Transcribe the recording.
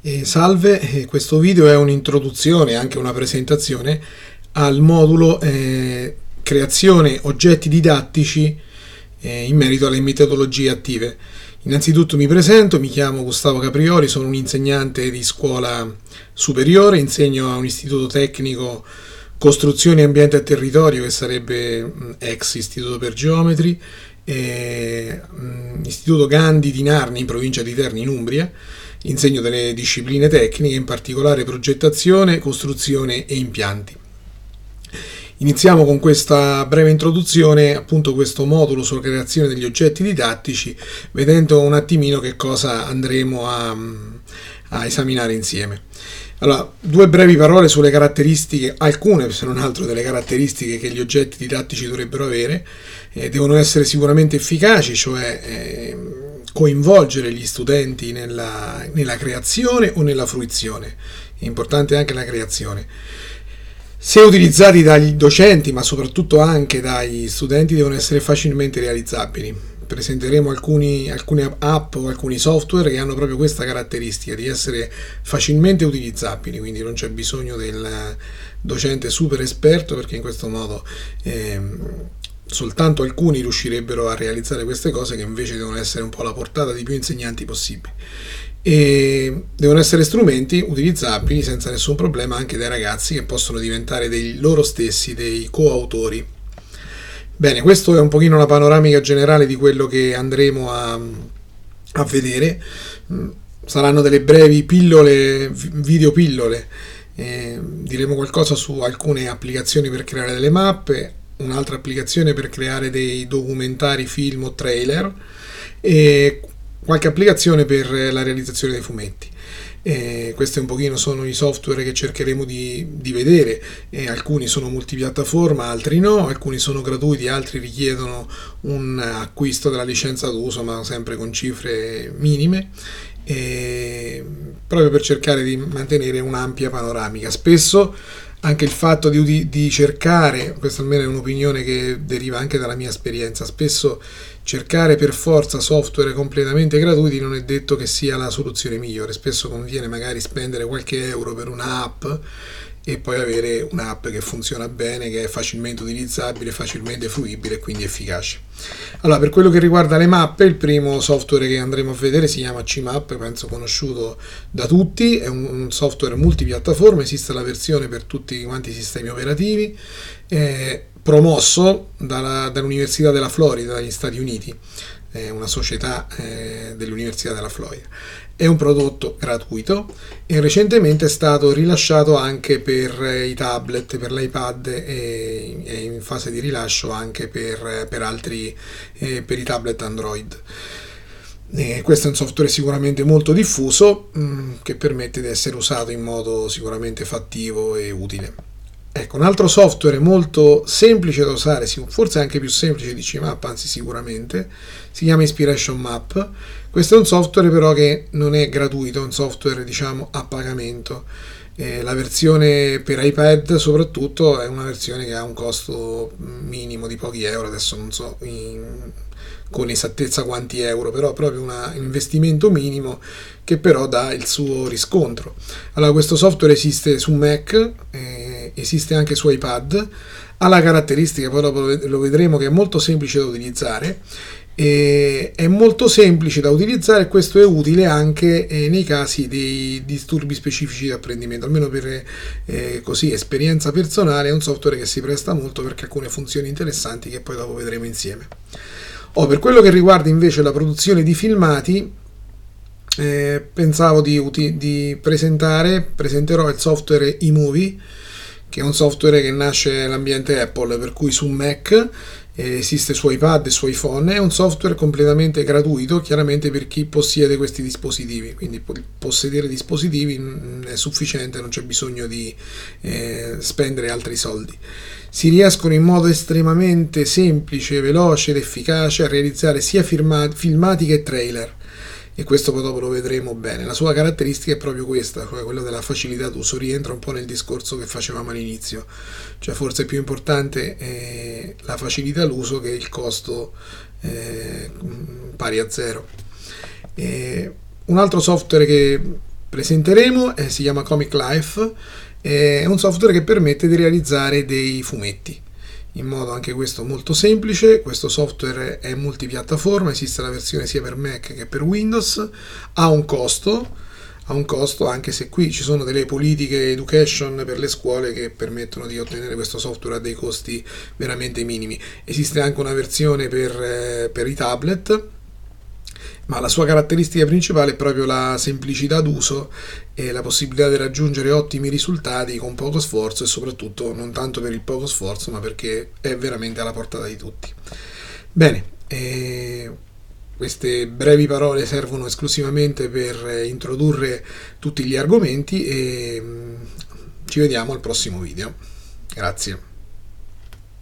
Eh, salve, eh, questo video è un'introduzione, anche una presentazione al modulo eh, creazione oggetti didattici eh, in merito alle metodologie attive. Innanzitutto mi presento, mi chiamo Gustavo Caprioli, sono un insegnante di scuola superiore, insegno a un istituto tecnico costruzione ambiente e territorio che sarebbe ex istituto per geometri, istituto Gandhi di Narni in provincia di Terni in Umbria insegno delle discipline tecniche, in particolare progettazione, costruzione e impianti. Iniziamo con questa breve introduzione, appunto questo modulo sulla creazione degli oggetti didattici, vedendo un attimino che cosa andremo a, a esaminare insieme. Allora, due brevi parole sulle caratteristiche, alcune se non altro delle caratteristiche che gli oggetti didattici dovrebbero avere. Eh, devono essere sicuramente efficaci, cioè eh, coinvolgere gli studenti nella, nella creazione o nella fruizione. Importante anche la creazione. Se utilizzati dagli docenti, ma soprattutto anche dagli studenti, devono essere facilmente realizzabili. Presenteremo alcuni, alcune app o alcuni software che hanno proprio questa caratteristica di essere facilmente utilizzabili, quindi non c'è bisogno del docente super esperto perché in questo modo eh, soltanto alcuni riuscirebbero a realizzare queste cose che invece devono essere un po' alla portata di più insegnanti possibili. E devono essere strumenti utilizzabili senza nessun problema anche dai ragazzi che possono diventare dei loro stessi dei coautori. Bene, questo è un pochino la panoramica generale di quello che andremo a, a vedere. Saranno delle brevi pillole, video pillole. Eh, diremo qualcosa su alcune applicazioni per creare delle mappe, un'altra applicazione per creare dei documentari, film o trailer e qualche applicazione per la realizzazione dei fumetti. Eh, questi un pochino sono i software che cercheremo di, di vedere, eh, alcuni sono multipiattaforma, altri no, alcuni sono gratuiti, altri richiedono un acquisto della licenza d'uso, ma sempre con cifre minime, eh, proprio per cercare di mantenere un'ampia panoramica. Spesso anche il fatto di, di, cercare, questa almeno è un'opinione che deriva anche dalla mia esperienza, spesso cercare per forza software completamente gratuiti non è detto che sia la soluzione migliore, spesso conviene magari spendere qualche euro per un'app e poi avere un'app che funziona bene, che è facilmente utilizzabile, facilmente fruibile e quindi efficace. Allora, per quello che riguarda le mappe, il primo software che andremo a vedere si chiama CMAP, penso conosciuto da tutti, è un, software multipiattaforma, esiste la versione per tutti quanti i sistemi operativi, è promosso dalla, dall'Università della Florida, dagli Stati Uniti, è una società eh, dell'Università della Florida è un prodotto gratuito e recentemente è stato rilasciato anche per i tablet, per l'iPad e è in fase di rilascio anche per, per altri eh, per i tablet Android. E questo è un software sicuramente molto diffuso mh, mm, che permette di essere usato in modo sicuramente fattivo e utile. Ecco, un altro software molto semplice da usare, forse anche più semplice di CMAP, anzi sicuramente, si chiama Inspiration Map. Questo è un software però che non è gratuito, è un software diciamo a pagamento. Eh, la versione per iPad soprattutto è una versione che ha un costo minimo di pochi euro, adesso non so in, con esattezza quanti euro, però proprio una, un investimento minimo che però dà il suo riscontro. Allora questo software esiste su Mac, eh, esiste anche su iPad, ha la caratteristica, poi dopo lo vedremo, che è molto semplice da utilizzare è molto semplice da utilizzare e questo è utile anche eh, nei casi dei disturbi specifici di apprendimento, almeno per eh, così esperienza personale è un software che si presta molto perché alcune funzioni interessanti che poi dopo vedremo insieme. Oh, per quello che riguarda invece la produzione di filmati, eh, pensavo di, di, presentare, presenterò il software eMovie, che è un software che nasce nell'ambiente Apple, per cui su Mac eh, esiste su iPad e su iPhone, è un software completamente gratuito, chiaramente per chi possiede questi dispositivi, quindi possedere dispositivi mm, è sufficiente, non c'è bisogno di eh, spendere altri soldi. Si riescono in modo estremamente semplice, veloce ed efficace a realizzare sia filmati che trailer e questo poi dopo lo vedremo bene. La sua caratteristica è proprio questa, cioè quella della facilità d'uso, rientra un po' nel discorso che facevamo all'inizio, cioè forse è più importante eh, la facilità d'uso che il costo eh, pari a zero. E un altro software che presenteremo eh, si chiama Comic Life, è un software che permette di realizzare dei fumetti in modo anche questo molto semplice. Questo software è multipiattaforma, esiste la versione sia per Mac che per Windows, ha un costo, ha un costo anche se qui ci sono delle politiche education per le scuole che permettono di ottenere questo software a dei costi veramente minimi. Esiste anche una versione per, eh, per i tablet ma la sua caratteristica principale è proprio la semplicità d'uso e la possibilità di raggiungere ottimi risultati con poco sforzo e soprattutto non tanto per il poco sforzo ma perché è veramente alla portata di tutti. Bene, eh, queste brevi parole servono esclusivamente per introdurre tutti gli argomenti e mm, ci vediamo al prossimo video. Grazie.